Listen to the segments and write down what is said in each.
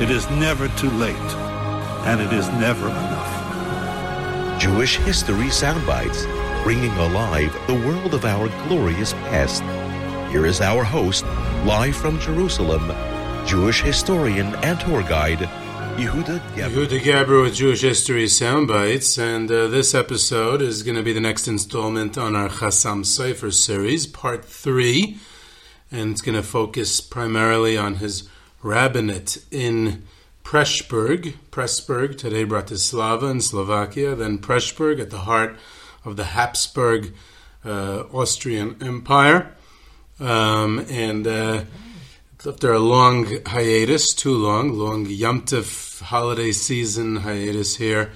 it is never too late, and it is never enough. Jewish History Soundbites, bringing alive the world of our glorious past. Here is our host, live from Jerusalem, Jewish historian and tour guide, Yehuda Geberer. Yehuda Geberer with Jewish History Soundbites, and uh, this episode is going to be the next installment on our Chassam Sofer series, part three, and it's going to focus primarily on his rabbinate in Pressburg, Pressburg, today Bratislava in Slovakia, then Pressburg at the heart of the Habsburg uh, Austrian Empire, um, and uh, after a long hiatus, too long, long Yom Tov holiday season hiatus here.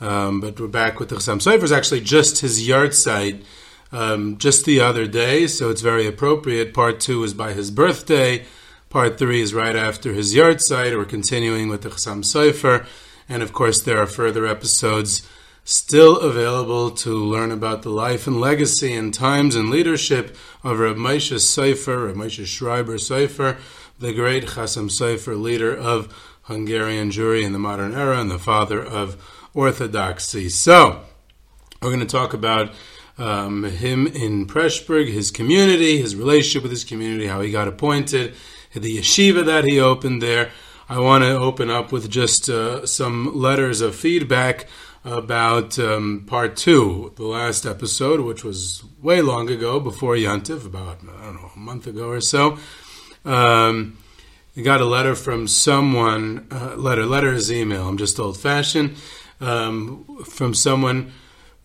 Um, but we're back with the Chassam Sofer. is actually just his yahrzeit um, just the other day, so it's very appropriate. Part two is by his birthday. Part three is right after his yahrzeit. We're continuing with the Chassam Sofer. And of course, there are further episodes still available to learn about the life and legacy and times and leadership of Reb Moshe Sofer, Reb Moshe Schreiber Sofer, the great Chassam Sofer, leader of Hungarian Jewry in the modern era and the father of Orthodoxy. So, we're going to talk about um, him in Pressburg, his community, his relationship with his community, how he got appointed, the yeshiva that he opened there. I want to open up with just uh, some letters of feedback about um, part two, the last episode, which was way long ago, before Yantiv, about, I don't know, a month ago or so. Um, I got a letter from someone, uh, letter, letter is email, I'm just old fashioned, um, from someone.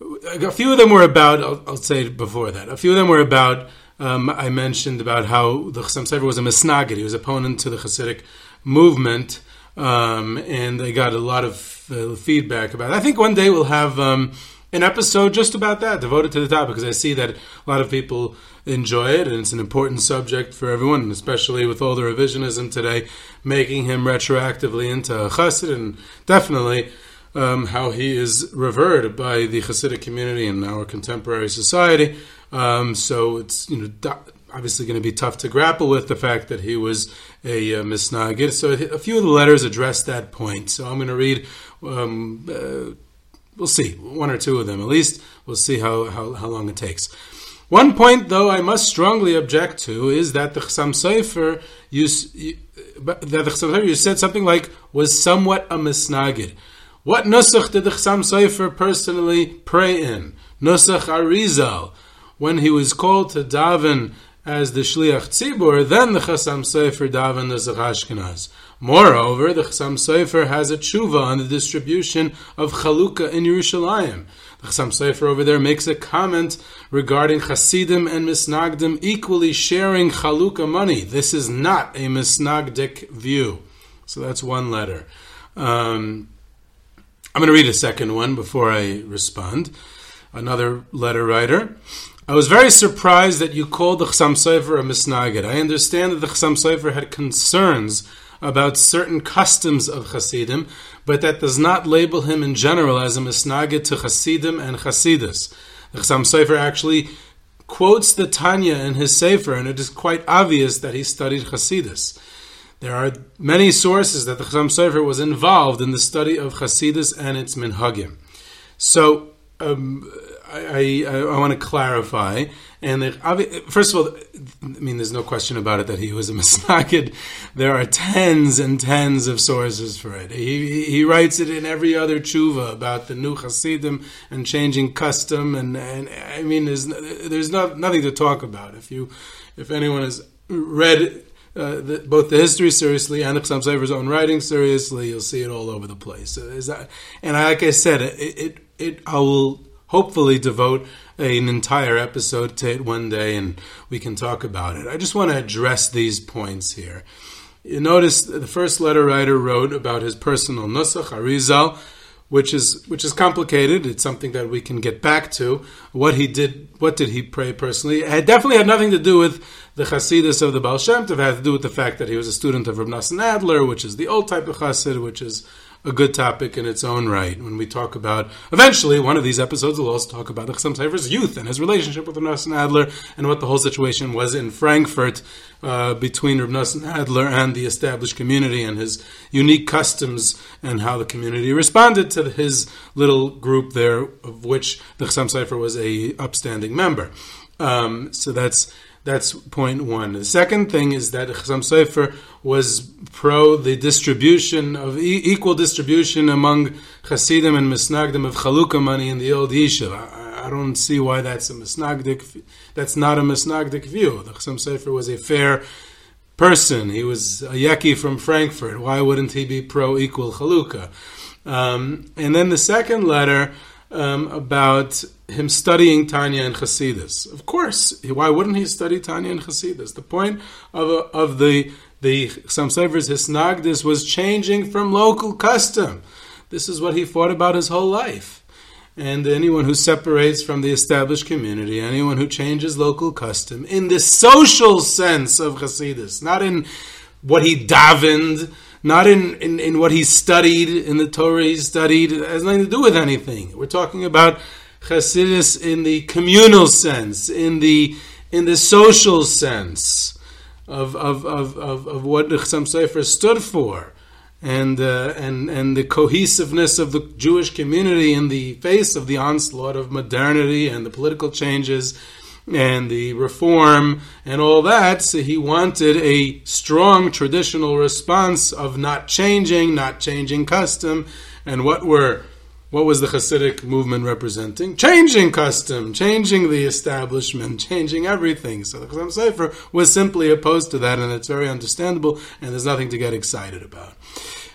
A few of them were about, I'll, I'll, say before that, a few of them were about, um, I mentioned about how the Chassam Sofer was a misnagid, he was opponent to the Hasidic movement, um, and I got a lot of uh, feedback about it. I think one day we'll have um, an episode just about that, devoted to the topic, because I see that a lot of people enjoy it, and it's an important subject for everyone, and especially with all the revisionism today, making him retroactively into a chassid, and definitely um, how he is revered by the Hasidic community in our contemporary society. Um, so it's you know obviously going to be tough to grapple with the fact that he was a uh, misnagid. So a few of the letters address that point. So I'm going to read. Um, uh, we'll see one or two of them at least. We'll see how, how, how long it takes. One point, though, I must strongly object to is that the Chassam Sofer you, that the Chassam Sofer you said something like was somewhat a misnagid. What nusach did the Chassam Sofer personally pray in? Nusach Arizal when he was called to daven as the Shliach Tzibur, then the Chassam Sofer daven as a Ashkenaz. Moreover, the Chassam Sofer has a tshuva on the distribution of Chalukah in Yerushalayim. The Chassam Sofer over there makes a comment regarding Hasidim and Misnagdim equally sharing Chalukah money. This is not a Misnagdic view. So that's one letter. Um, I'm going to read a second one before I respond. Another letter writer. I was very surprised that you called the Chassam Sofer a misnagid. I understand that the Chassam Sofer had concerns about certain customs of Hasidim, but that does not label him in general as a misnagid to Hasidim and Hasidus. The Chassam Sofer actually quotes the Tanya in his Sefer, and it is quite obvious that he studied Hasidus. There are many sources that the Chassam Sofer was involved in the study of Hasidus and its minhagim. So, um, I, I, I want to clarify. And first of all, I mean, there's no question about it that he was a misnagid. There are tens and tens of sources for it. He, he writes it in every other tshuva about the new Hasidim and changing custom. And, and I mean, there's, there's not, nothing to talk about. If you, if anyone has read uh, the, both the history seriously and the Chassam Sofer's own writing seriously, you'll see it all over the place. So that, and like I said, it, it, it, I will hopefully devote an entire episode to it one day and we can talk about it. I just want to address these points here. You notice the first letter writer wrote about his personal nusach, Arizal, which is which is complicated. It's something that we can get back to. What he did, what did he pray personally? It definitely had nothing to do with the Hasidus of the Baal Shem Tov. It had to do with the fact that he was a student of Reb Nosson Adler, which is the old type of Hasid, which is a good topic in its own right. When we talk about, eventually, one of these episodes will also talk about the Chassam Sofer's youth and his relationship with Reb Nosson Adler and what the whole situation was in Frankfurt uh, between Reb Nosson Adler and the established community and his unique customs and how the community responded to his little group there, of which the Chassam Sofer was a upstanding member. Um, so that's that's point one. The second thing is that Chassam Sofer was pro the distribution of e- equal distribution among Hasidim and Misnagdim of Chalukah money in the old Yishuv. I, I, don't see why that's a Misnagdik. That's not a Misnagdik view. The Chassam Sofer was a fair person. He was a Yeki from Frankfurt. Why wouldn't he be pro equal Chalukah? Um, and then the second letter um, about him studying Tanya and Chasidus. Of course, why wouldn't he study Tanya and Chasidus? The point of, of the the Chassam Sofer's Hisnagdis was changing from local custom. This is what he fought about his whole life. And anyone who separates from the established community, anyone who changes local custom, in the social sense of Chasidus, not in what he davened, not in, in, in what he studied, in the Torah he studied, it has nothing to do with anything. We're talking about Chassidus in the communal sense, in the in the social sense of of, of, of, of what Chassam Sofer stood for, and uh, and and the cohesiveness of the Jewish community in the face of the onslaught of modernity and the political changes and the reform and all that. So he wanted a strong traditional response of not changing, not changing custom, and what were what was the Hasidic movement representing? Changing custom, changing the establishment, changing everything. So the Chassam Sofer was simply opposed to that, and it's very understandable, and there's nothing to get excited about.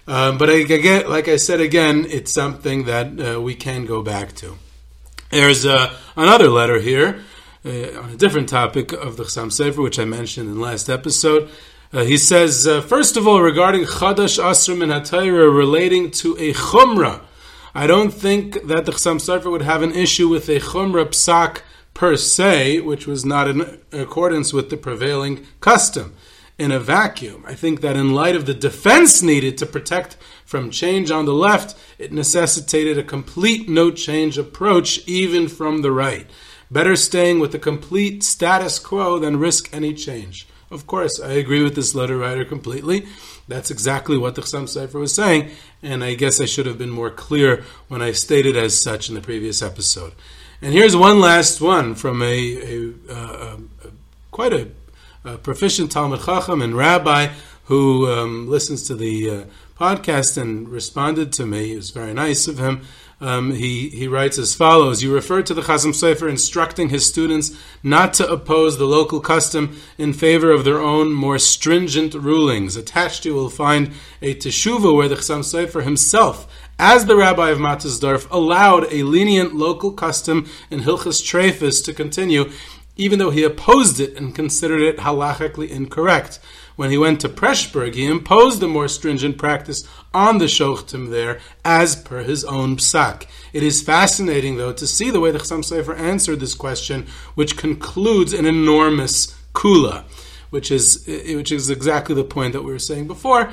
Um, but I, get, like I said again, it's something that uh, we can go back to. There's uh, another letter here uh, on a different topic of the Chassam Sofer, which I mentioned in the last episode. Uh, he says, uh, first of all, regarding Chadash Asur Min relating to a Chumrah, I don't think that the Chassam Sofer would have an issue with a Chumrah Psak per se, which was not in accordance with the prevailing custom. In a vacuum, I think that in light of the defense needed to protect from change on the left, it necessitated a complete no change approach, even from the right. Better staying with the complete status quo than risk any change. Of course, I agree with this letter writer completely. That's exactly what the Chassam Sofer was saying, and I guess I should have been more clear when I stated as such in the previous episode. And here's one last one from a, a, a, a quite a, proficient Talmud Chacham and rabbi who um, listens to the uh, podcast and responded to me. It was very nice of him um, he, he writes as follows You refer to the Chassam Sofer instructing his students not to oppose the local custom in favor of their own more stringent rulings. Attached, you will find a teshuva where the Chassam Sofer himself, as the rabbi of Matzdorf, allowed a lenient local custom in Hilchas Trefus to continue, even though he opposed it and considered it halachically incorrect. When he went to Pressburg, he imposed a more stringent practice on the Shochtim there, as per his own psak. It is fascinating, though, to see the way the Chassam Sofer answered this question, which concludes an enormous kula, which is which is exactly the point that we were saying before.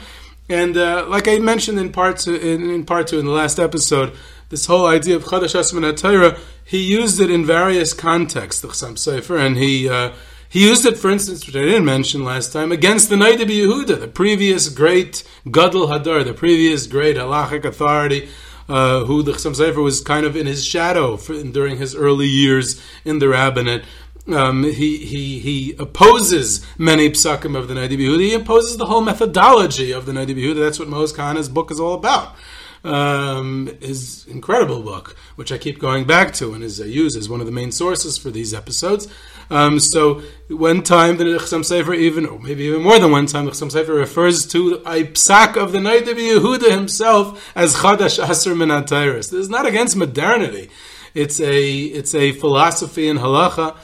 And uh, like I mentioned in part two, in, in, part two in the last episode, this whole idea of Chadash Asman Torah, he used it in various contexts, the Chassam Sofer, and he. Uh, he used it, for instance, which I didn't mention last time, against the Noda Yehuda, the previous great Gadol Hador, the previous great halachic authority uh, who the Chassam Sofer was kind of in his shadow for, during his early years in the rabbinate. Um, he, he, he opposes many psakim of the Noda Yehuda. He opposes the whole methodology of the Noda Yehuda. That's what Moshe Kahana's book is all about um, his incredible book, which I keep going back to and is I use as one of the main sources for these episodes. Um, so one time the Chassam Sofer even, or maybe even more than one time, the Chassam Sofer refers to a psak of the night of Yehuda himself as Chadash Asr Minatairis. This is not against modernity. It's a it's a philosophy in halacha.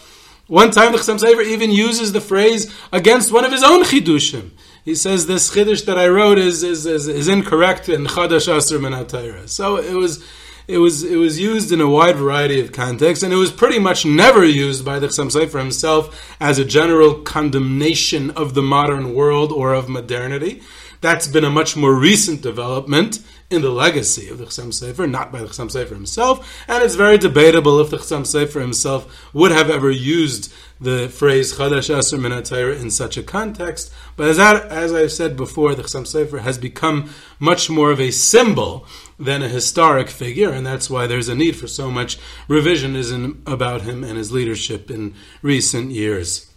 One time the Chassam Sofer even uses the phrase against one of his own chidushim he says this chiddush that I wrote is is, is, is incorrect in chadash asur min So it was. It was it was used in a wide variety of contexts, and it was pretty much never used by the Chassam Sofer himself as a general condemnation of the modern world or of modernity. That's been a much more recent development in the legacy of the Chassam Sofer, not by the Chassam Sofer himself, and it's very debatable if the Chassam Sofer himself would have ever used the phrase Chadash Asur Min in such a context. But as, that, as I've said before, the Chassam Sofer has become much more of a symbol than a historic figure, and that's why there's a need for so much revisionism about him and his leadership in recent years.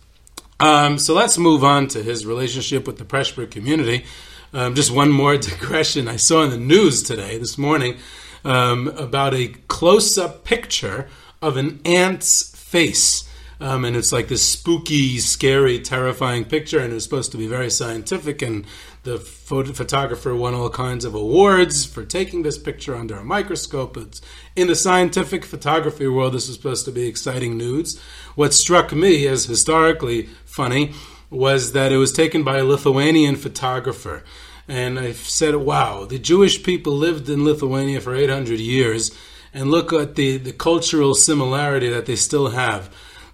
Um, so let's move on to his relationship with the Preshberg community. Um, just one more digression. I saw in the news today, this morning, um, about a close up picture of an ant's face um, and it's like this spooky, scary, terrifying picture, and it was supposed to be very scientific. And the photo- photographer won all kinds of awards for taking this picture under a microscope. It's, in the scientific photography world, this was supposed to be exciting news. What struck me as historically funny was that it was taken by a Lithuanian photographer. And I said, wow, the Jewish people lived in Lithuania for 800 years, and look at the, the cultural similarity that they still have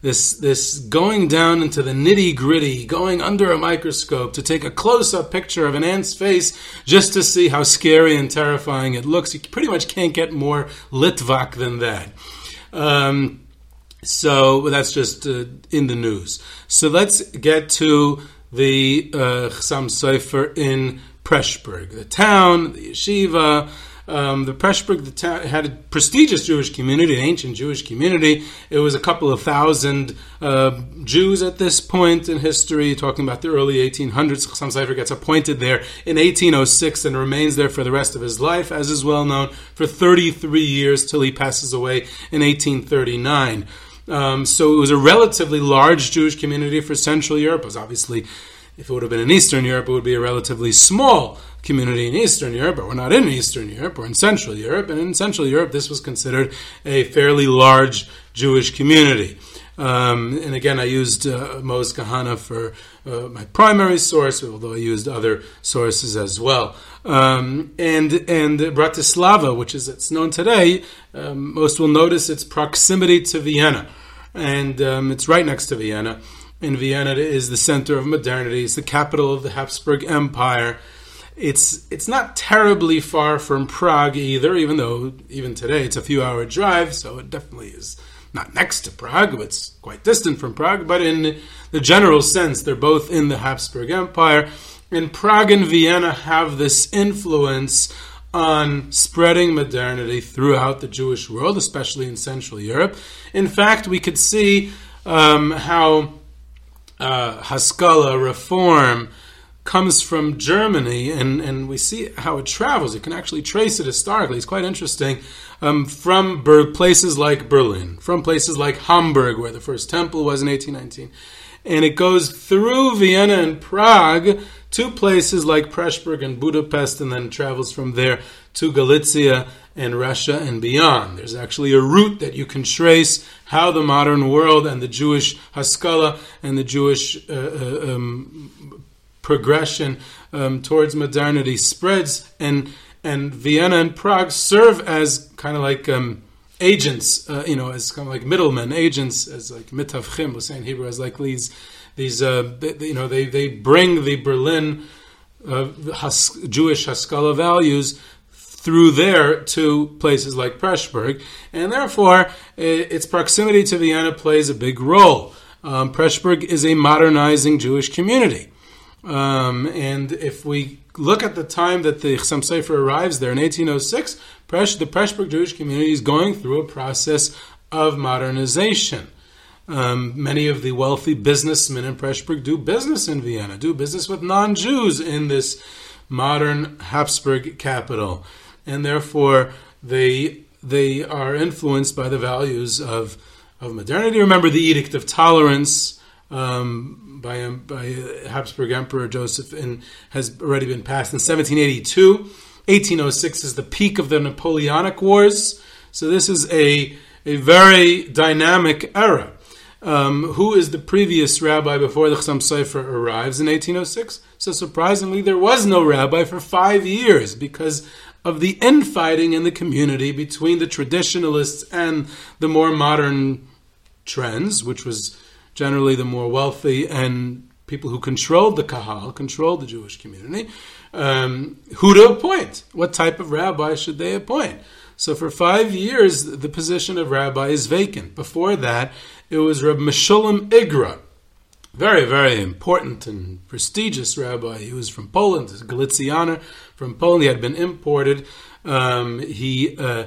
this this going down into the nitty gritty, going under a microscope to take a close up picture of an ant's face just to see how scary and terrifying it looks. You pretty much can't get more Litvak than that. Um, so that's just uh, in the news. So let's get to the uh, Chassam Sofer in Preshberg, the town, the yeshiva. Um, the Preshberg the had a prestigious Jewish community, an ancient Jewish community. It was a couple of thousand uh, Jews at this point in history, talking about the early 1800s. Chassam Sofer gets appointed there in 1806 and remains there for the rest of his life, as is well known, for 33 years till he passes away in 1839. Um, so it was a relatively large Jewish community for Central Europe. It was obviously, if it would have been in Eastern Europe, it would be a relatively small community in Eastern Europe, but we're not in Eastern Europe, we're in Central Europe, and in Central Europe, this was considered a fairly large Jewish community. Um, and again, I used uh, Kahana for uh, my primary source, although I used other sources as well. Um, and and Bratislava, which is it's known today, um, most will notice its proximity to Vienna, and um, it's right next to Vienna. And Vienna is the center of modernity. It's the capital of the Habsburg Empire. It's it's not terribly far from Prague either, even though even today it's a few hour drive, so it definitely is not next to Prague, but it's quite distant from Prague. But in the general sense, they're both in the Habsburg Empire. And Prague and Vienna have this influence on spreading modernity throughout the Jewish world, especially in Central Europe. In fact, we could see um, how uh, Haskalah, reform, comes from Germany, and, and we see how it travels. You can actually trace it historically. It's quite interesting. Um, from Ber- places like Berlin, from places like Hamburg, where the first temple was in 1819. And it goes through Vienna and Prague to places like Preshberg and Budapest, and then travels from there to Galicia and Russia and beyond. There's actually a route that you can trace how the modern world and the Jewish Haskalah and the Jewish uh, uh, um, progression um, towards modernity spreads, and and Vienna and Prague serve as kind of like um, agents, uh, you know, as kind of like middlemen, agents, as like mitavchim, we say in Hebrew, as like these these uh, you know they they bring the Berlin uh, Has- Jewish Haskalah values through there to places like Preshberg, and therefore its proximity to Vienna plays a big role. Um, Preshberg is a modernizing Jewish community. Um, and if we look at the time that the Chassam Sofer arrives there in 1806, Presh, the Preshburg Jewish community is going through a process of modernization. Um, many of the wealthy businessmen in Pressburg do business in Vienna, do business with non Jews in this modern Habsburg capital. And therefore, they, they are influenced by the values of, of modernity. Remember the Edict of Tolerance um, by, um, by Habsburg Emperor Joseph in, has already been passed in 1782. 1806 is the peak of the Napoleonic Wars. So this is a, a very dynamic era um, who is the previous rabbi before the Chassam Sofer arrives in 1806. So surprisingly, there was no rabbi for five years because of the infighting in the community between the traditionalists and the more modern trends, which was generally the more wealthy and people who controlled the kahal, controlled the Jewish community. Um, who to appoint? What type of rabbi should they appoint? So for five years, the position of rabbi is vacant. Before that, it was Reb Meshulam Igra, very, very important and prestigious rabbi. He was from Poland, Galicianer from Poland. He had been imported. Um, he uh,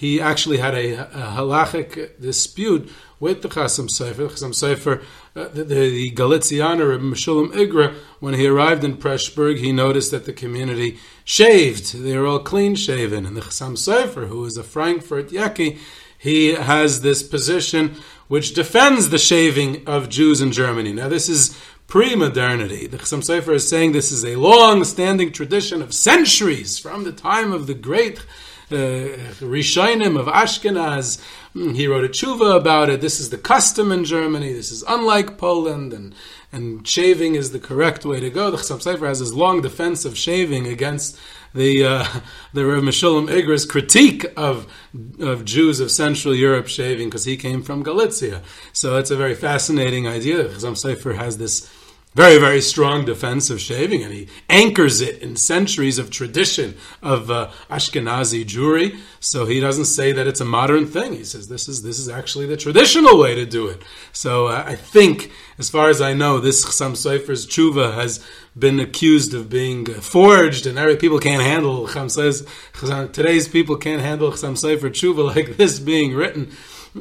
he actually had a, a halachic dispute with the Chassam Sofer. The Chassam Sofer, uh, the, the, Galicianer Reb Meshulam Igra, when he arrived in Preshburg, he noticed that the community shaved. They were all clean shaven. And the Chassam Sofer, who is a Frankfurt Yeki, he has this position which defends the shaving of Jews in Germany. Now, this is pre-modernity. The Chassam Sofer is saying this is a long-standing tradition of centuries from the time of the great uh, Rishonim of Ashkenaz. Hmm, he wrote a tshuva about it. This is the custom in Germany. This is unlike Poland, and and shaving is the correct way to go. The Chassam Sofer has his long defense of shaving against the uh, the Rav Meshulam Igra's critique of of Jews of Central Europe shaving because he came from Galicia. So it's a very fascinating idea. Chassam Sofer has this very, very strong defense of shaving, and he anchors it in centuries of tradition of uh, Ashkenazi Jewry. So he doesn't say that it's a modern thing. He says this is this is actually the traditional way to do it. So uh, I think, as far as I know, this Chassam Sofer's tshuva has been accused of being forged, and every people can't handle Chassam. Today's people can't handle Chassam Sofer tshuva like this being written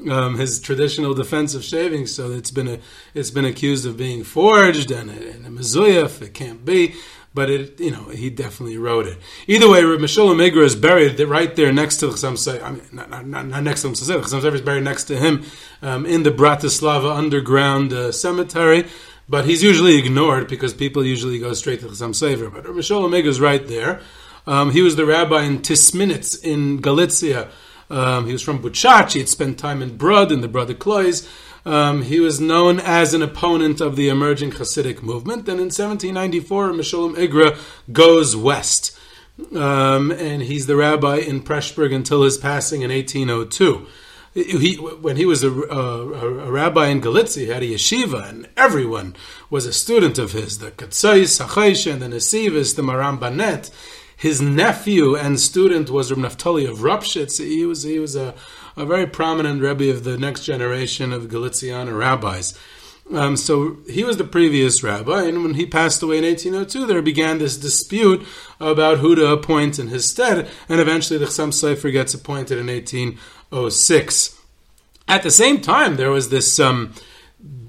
um, his traditional defense of shaving. So it's been a, it's been accused of being forged and a, and a mezuyaf. It can't be. But it, you know, he definitely wrote it. Either way, Meshulam Igra is buried right there next to Chassam Sofer. I mean, not, not, not next to Chassam Sofer. Chassam is buried next to him um, in the Bratislava underground uh, cemetery. But he's usually ignored because people usually go straight to Chassam Sofer. But Meshulam Igra is right there. Um, he was the rabbi in Tisminitz in Galicia um, he was from Buchach. He had spent time in Brud, in the Broder Kloiz. Um, he was known as an opponent of the emerging Hasidic movement. And in 1794, Meshulam Igra goes west. Um, and he's the rabbi in Preshburg until his passing in 1802. He, when he was a, a, a, rabbi in Galicia, he had a yeshiva, and everyone was a student of his. The Katsais, Hachaysha, and the Nesivis, the Maram Banet. His nephew and student was Reb Naftali of Ropshitz. He was he was a, a very prominent rebbe of the next generation of Galician rabbis. Um, so he was the previous rabbi, and when he passed away in 1802, there began this dispute about who to appoint in his stead, and eventually the Chassam Sofer gets appointed in 1806. At the same time, there was this um,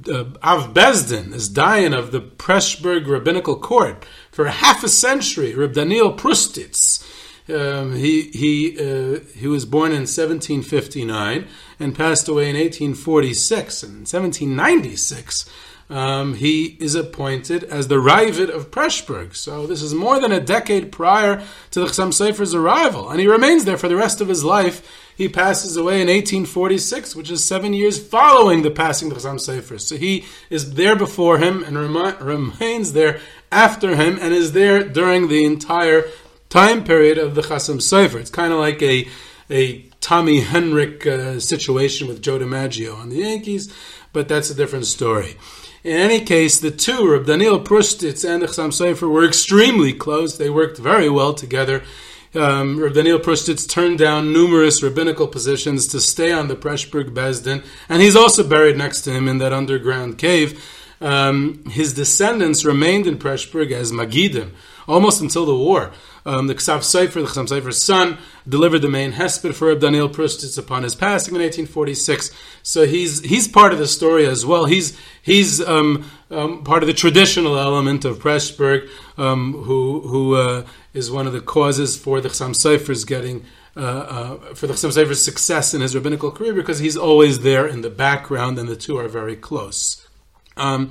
uh, Av Bezdin, this Dayan of the Preshburg rabbinical court, for half a century, Reb Daniel Prustitz. Um, he he uh, he was born in 1759 and passed away in 1846. And in 1796, um, he is appointed as the Ravid of Preshburg. So this is more than a decade prior to the Chassam Sofer's arrival, and he remains there for the rest of his life. He passes away in 1846, which is seven years following the passing of Chassam Sofer. So he is there before him and remi- remains there after him and is there during the entire time period of the Chassam Sofer. It's kind of like a, a Tommy Henrich uh, situation with Joe DiMaggio on the Yankees, but that's a different story. In any case, the two, Reb Daniel Prustitz and the Chassam Sofer, were extremely close. They worked very well together. Um, Reb Daniel Prustitz turned down numerous rabbinical positions to stay on the Preshburg Bezdin, and he's also buried next to him in that underground cave um, his descendants remained in Preshburg as Magidim. almost until the war. Um, the Ksav Sofer, the Chassam Sofer's son, delivered the main hesped for Reb Daniel Prustitz upon his passing in 1846. So he's he's part of the story as well. He's he's um, um, part of the traditional element of Pressburg, um, who who uh, is one of the causes for the Chassam Sofer's getting. Uh, uh, for the Chassam Sofer's success in his rabbinical career because he's always there in the background and the two are very close. Um,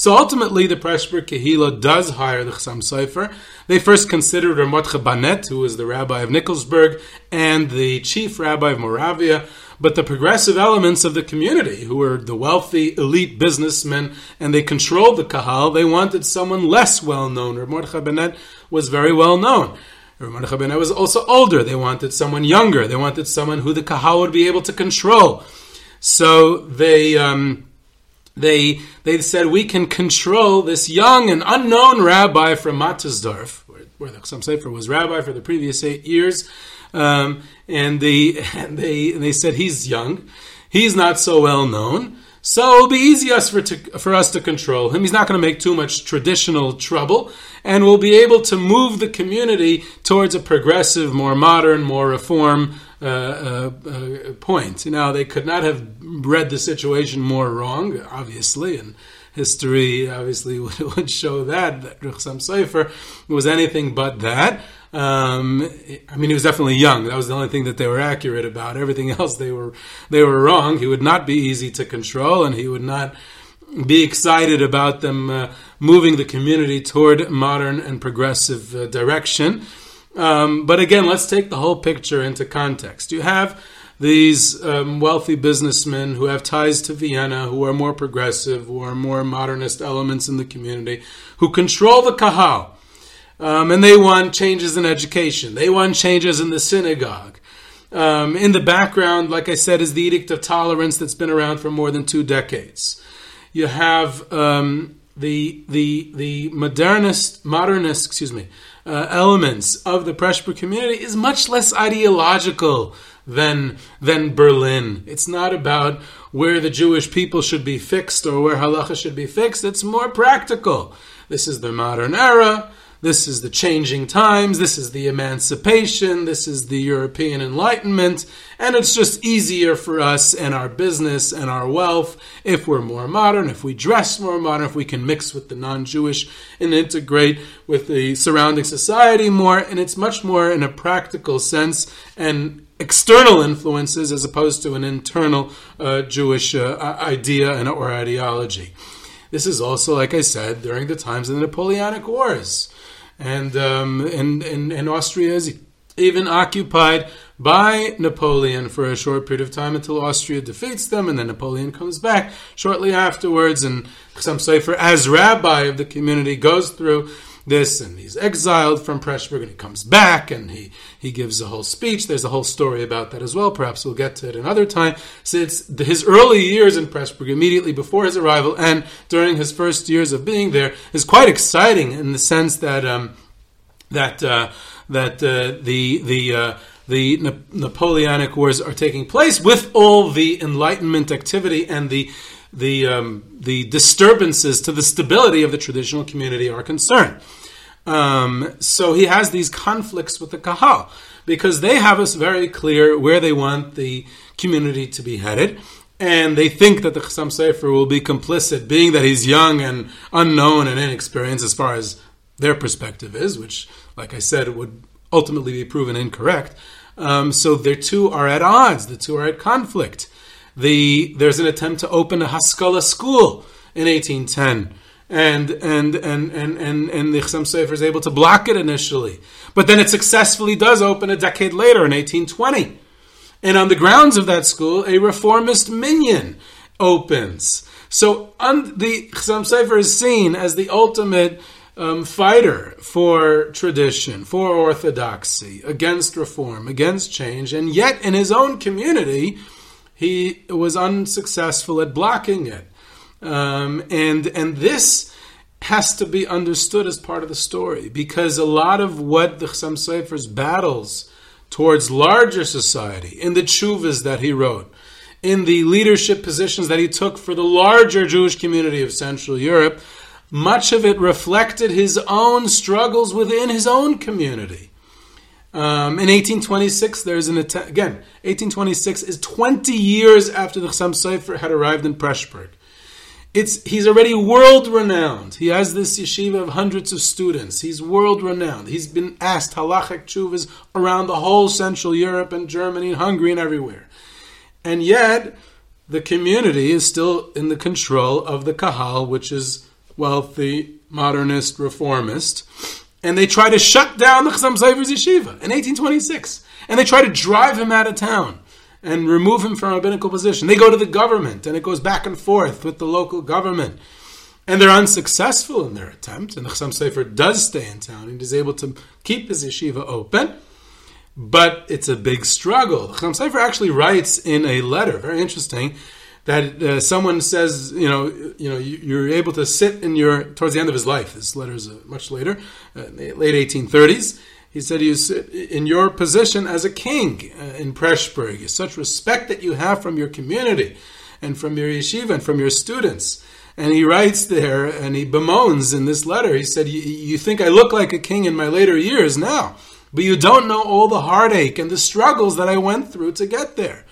so ultimately, the Pressburg Kehila does hire the Chassam Sofer. They first considered Ramotcha Banet, who was the rabbi of Nikolsburg and the chief rabbi of Moravia, but the progressive elements of the community, who were the wealthy elite businessmen, and they controlled the Kahal, they wanted someone less well known. Ramotcha Banet was very well known. Ramotcha Banet was also older. They wanted someone younger. They wanted someone who the Kahal would be able to control. So they. Um, they they said we can control this young and unknown rabbi from Mattersdorf, where, where the Chassam Sofer was rabbi for the previous eight years, um, and they and they and they said he's young, he's not so well known. So it'll be easy for, to, for us to control him. He's not going to make too much traditional trouble, and we'll be able to move the community towards a progressive, more modern, more reform uh, uh, uh, point. Now, they could not have read the situation more wrong, obviously, and history obviously would, show that, that Ruchsam Sefer was anything but that. Um, I mean, he was definitely young. That was the only thing that they were accurate about. Everything else they were they were wrong. He would not be easy to control, and he would not be excited about them uh, moving the community toward modern and progressive uh, direction. Um, but again, let's take the whole picture into context. You have these um, wealthy businessmen who have ties to Vienna, who are more progressive, who are more modernist elements in the community, who control the Kahal. Um, and they want changes in education. They want changes in the synagogue. Um, in the background, like I said, is the Edict of Tolerance that's been around for more than two decades. You have um, the the the modernist modernist excuse me uh, elements of the Pressburg community is much less ideological than than Berlin. It's not about where the Jewish people should be fixed or where halacha should be fixed. It's more practical. This is the modern era. This is the changing times. This is the emancipation. This is the European Enlightenment. And it's just easier for us and our business and our wealth if we're more modern, if we dress more modern, if we can mix with the non Jewish and integrate with the surrounding society more. And it's much more in a practical sense and external influences as opposed to an internal uh, Jewish uh, idea and or ideology. This is also, like I said, during the times of the Napoleonic Wars and um, and, and, and Austria is even occupied by Napoleon for a short period of time until Austria defeats them, and then Napoleon comes back shortly afterwards. And some Sefer, as rabbi of the community, goes through this, and he's exiled from Pressburg, and he comes back, and he, he gives a whole speech. There's a whole story about that as well. Perhaps we'll get to it another time. So it's his early years in Pressburg, immediately before his arrival, and during his first years of being there, is quite exciting in the sense that um, that uh, that uh, the the uh, the Napoleonic Wars are taking place with all the Enlightenment activity and the the um, the disturbances to the stability of the traditional community are concerned. Um, so he has these conflicts with the Kahal because they have us very clear where they want the community to be headed. And they think that the Chassam Sofer will be complicit, being that he's young and unknown and inexperienced as far as their perspective is, which, like I said, would ultimately be proven incorrect. Um, so the two are at odds. The two are at conflict. The, there's an attempt to open a Haskalah school in 1810 and and and and and, and the Chassam Sofer is able to block it initially, but then it successfully does open a decade later in 1820, and on the grounds of that school, a reformist minyan opens. So un, the Chassam Sofer is seen as the ultimate um, fighter for tradition, for orthodoxy, against reform, against change, and yet in his own community, he was unsuccessful at blocking it. Um, and and this has to be understood as part of the story because a lot of what the Chassam Sofer's battles towards larger society in the chuvas that he wrote, in the leadership positions that he took for the larger Jewish community of Central Europe, much of it reflected his own struggles within his own community. Um, in 1826, there's an attempt, again, 1826 is 20 years after the Chassam Sofer had arrived in Preshburg. It's, he's already world renowned. He has this yeshiva of hundreds of students. He's world renowned. He's been asked halachic chuvas around the whole Central Europe and Germany and Hungary and everywhere. And yet, the community is still in the control of the Kahal, which is wealthy, modernist, reformist. And they try to shut down the Chassam Sofer's yeshiva in 1826. And they try to drive him out of town and remove him from a rabbinical position. They go to the government, and it goes back and forth with the local government. And they're unsuccessful in their attempt. And the Chassam Sofer does stay in town and is able to keep his yeshiva open. But it's a big struggle. The Chassam Sofer actually writes in a letter, very interesting, that uh, someone says, you know, you know, you're able to sit in your towards the end of his life. This letter is uh, much later, uh, late 1830s. He said, "You sit in your position as a king uh, in Preshburg. Such respect that you have from your community, and from your yeshiva, and from your students." And he writes there, and he bemoans in this letter. He said, "You think I look like a king in my later years now, but you don't know all the heartache and the struggles that I went through to get there."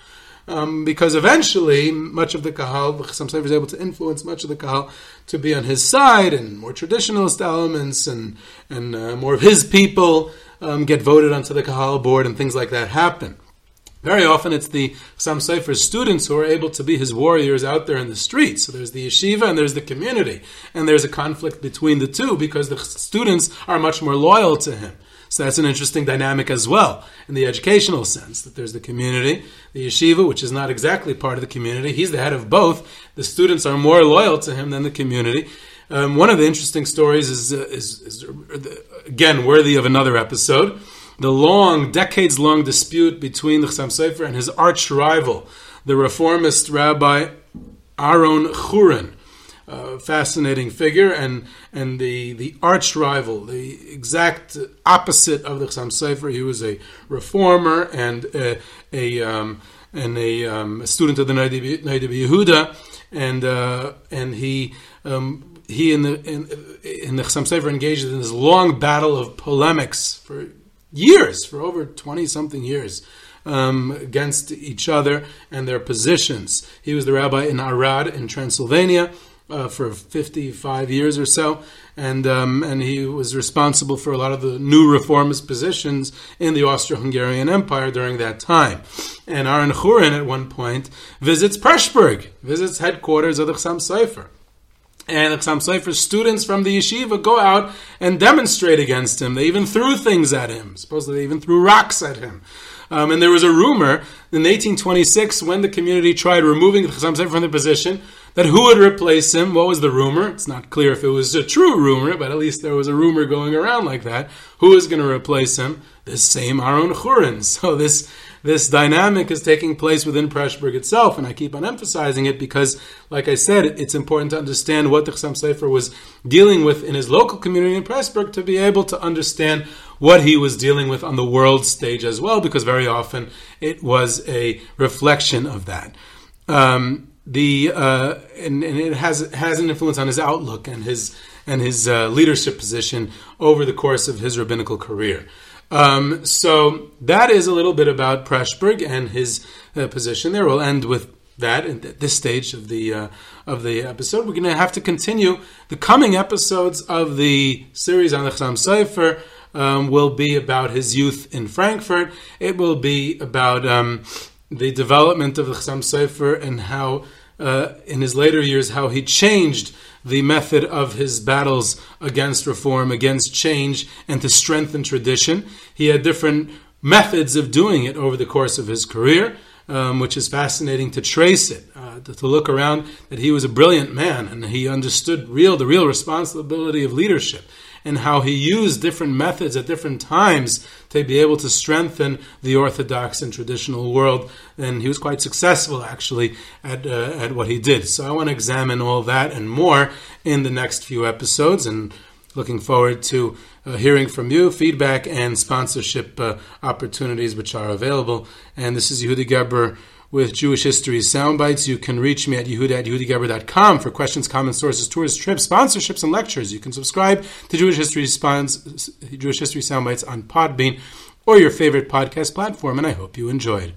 Um, because eventually much of the Kahal, Chassam Sofer is able to influence much of the Kahal to be on his side, and more traditionalist elements and and uh, more of his people um, get voted onto the Kahal board, and things like that happen. Very often, it's the Chassam Sofer's students who are able to be his warriors out there in the streets. So there's the yeshiva and there's the community, and there's a conflict between the two because the students are much more loyal to him. So that's an interesting dynamic as well in the educational sense that there's the community, the yeshiva, which is not exactly part of the community. He's the head of both. The students are more loyal to him than the community. Um, one of the interesting stories is, uh, is, is, again worthy of another episode. The long, decades long dispute between the Chassam Sofer and his arch rival, the reformist rabbi Aaron Chorin uh, fascinating figure and and the the arch rival, the exact opposite of the Chassam Sofer. He was a reformer and a, a um, and a, um, a, student of the Noda B'Yehuda, and uh, and he. Um, he in the in, in the Chassam Sofer engaged in this long battle of polemics for years, for over twenty something years, um, against each other and their positions. He was the rabbi in Arad in Transylvania, uh, for 55 years or so, and um, and he was responsible for a lot of the new reformist positions in the Austro-Hungarian Empire during that time. And Aaron Chorin at one point visits Preshburg, visits headquarters of the Chassam Sofer. And Chassam Sofer students from the yeshiva go out and demonstrate against him. They even threw things at him. Supposedly, they even threw rocks at him. Um, and there was a rumor in 1826 when the community tried removing the Chassam Sofer from the position that who would replace him? What was the rumor? It's not clear if it was a true rumor, but at least there was a rumor going around like that. Who is going to replace him? This same Aaron Chorin. So this this dynamic is taking place within Pressburg itself, and I keep on emphasizing it because, like I said, it's important to understand what the Chassam Sofer was dealing with in his local community in Pressburg to be able to understand what he was dealing with on the world stage as well, because very often it was a reflection of that. Um, the uh, and, and, it has has an influence on his outlook and his and his uh, leadership position over the course of his rabbinical career. Um, so that is a little bit about Preshburg and his uh, position there. We'll end with that at this stage of the uh, of the episode. We're going to have to continue the coming episodes of the series on the Chassam Sofer. Um, will be about his youth in Frankfurt. It will be about um, the development of the Chassam Sofer and how uh, in his later years how he changed the method of his battles against reform, against change, and to strengthen tradition. He had different methods of doing it over the course of his career, um, which is fascinating to trace it, uh, to, to, look around that he was a brilliant man and he understood real the real responsibility of leadership and how he used different methods at different times to be able to strengthen the Orthodox and traditional world. And he was quite successful, actually, at, uh, at what he did. So I want to examine all that and more in the next few episodes and looking forward to uh, hearing from you, feedback, and sponsorship uh, opportunities which are available. And this is Yehuda Geberer with Jewish History Soundbites. You can reach me at yehuda at yehudageberer.com for questions, comments, sources, tours, trips, sponsorships, and lectures. You can subscribe to Jewish History, Spons- Jewish History Soundbites on Podbean or your favorite podcast platform, and I hope you enjoyed.